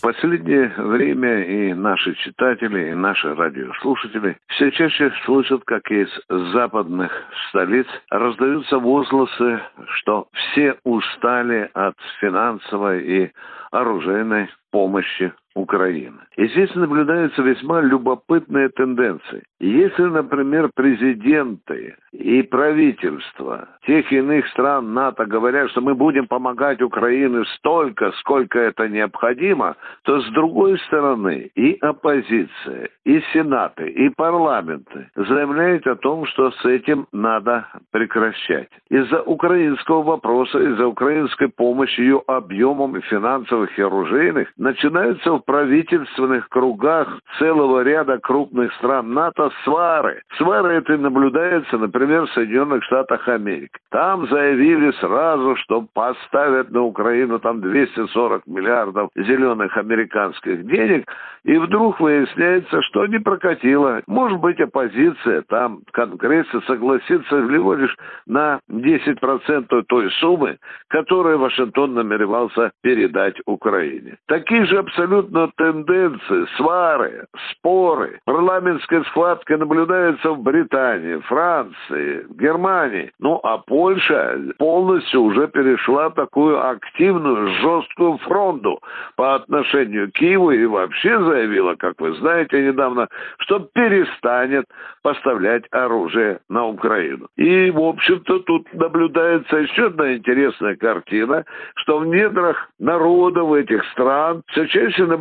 В последнее время и наши читатели, и наши радиослушатели все чаще слышат, как из западных столиц раздаются возгласы, что все устали от финансовой и оружейной помощи Украины. И здесь наблюдаются весьма любопытные тенденции. Если, например, президенты и правительства тех иных стран НАТО говорят, что мы будем помогать Украине столько, сколько это необходимо, то с другой стороны и оппозиция, и сенаты, и парламенты заявляют о том, что с этим надо прекращать. Из-за украинского вопроса, из-за украинской помощи, ее объемом финансовых и оружейных, начинаются правительственных кругах целого ряда крупных стран НАТО свары. Свары это наблюдается, например, в Соединенных Штатах Америки. Там заявили сразу, что поставят на Украину там 240 миллиардов зеленых американских денег, и вдруг выясняется, что не прокатило. Может быть, оппозиция там в Конгрессе согласится всего лишь на 10% той суммы, которую Вашингтон намеревался передать Украине. Такие же абсолютно тенденции, свары, споры, парламентская схватка наблюдается в Британии, Франции, Германии. Ну, а Польша полностью уже перешла такую активную, жесткую фронту по отношению к Киеву и вообще заявила, как вы знаете недавно, что перестанет поставлять оружие на Украину. И, в общем-то, тут наблюдается еще одна интересная картина, что в недрах народов этих стран все чаще наблюдается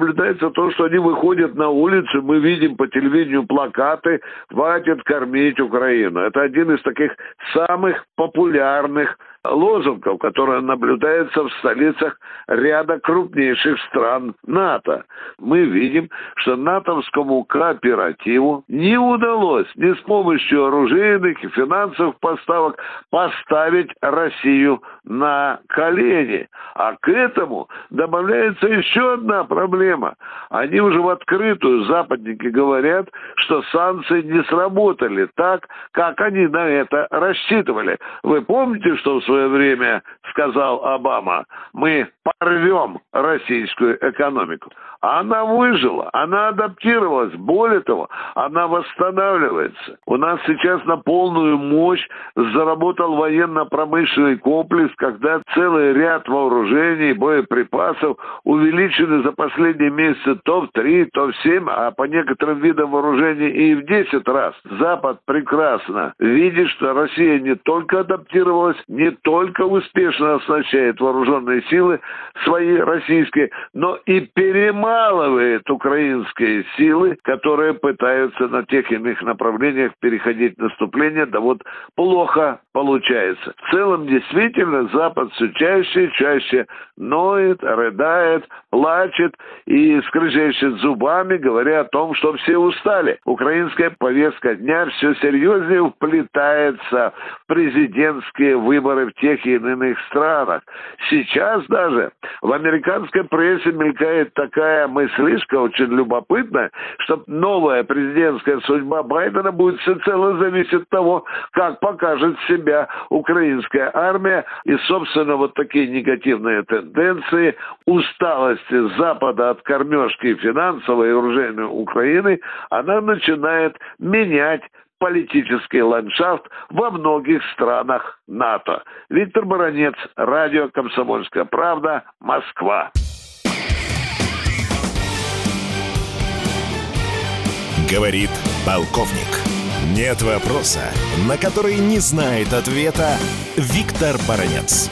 то, что они выходят на улицу, мы видим по телевидению плакаты «Хватит кормить Украину». Это один из таких самых популярных лозунгов, которые наблюдаются в столицах ряда крупнейших стран НАТО. Мы видим, что натовскому кооперативу не удалось ни с помощью оружейных и финансовых поставок поставить Россию на колени. А к этому добавляется еще одна проблема. Они уже в открытую, западники говорят, что санкции не сработали так, как они на это рассчитывали. Вы помните, что в свое время сказал Обама, мы порвем российскую экономику. Она выжила, она адаптировалась. Более того, она восстанавливается. У нас сейчас на полную мощь заработал военно-промышленный комплекс, когда целый ряд вооружений, боеприпасов увеличены за последние месяцы то в три, то в семь, а по некоторым видам вооружений и в десять раз. Запад прекрасно видит, что Россия не только адаптировалась, не только успешно оснащает вооруженные силы свои российские, но и перемалывает украинские силы, которые пытаются на тех или иных направлениях переходить в наступление, да вот плохо получается. В целом, действительно, Запад все чаще и чаще ноет, рыдает, плачет и скрежещет зубами, говоря о том, что все устали. Украинская повестка дня все серьезнее вплетается в президентские выборы в тех и иных странах. Сейчас даже в американской прессе мелькает такая мыслишка очень любопытная, что новая президентская судьба Байдена будет всецело зависеть от того, как покажет себя украинская армия. И, собственно, вот такие негативные тенденции, усталости Запада от кормежки финансовой и оружейной Украины, она начинает менять политический ландшафт во многих странах НАТО. Виктор Баранец, радио «Комсомольская правда», Москва. Говорит полковник. Нет вопроса, на который не знает ответа Виктор Баранец.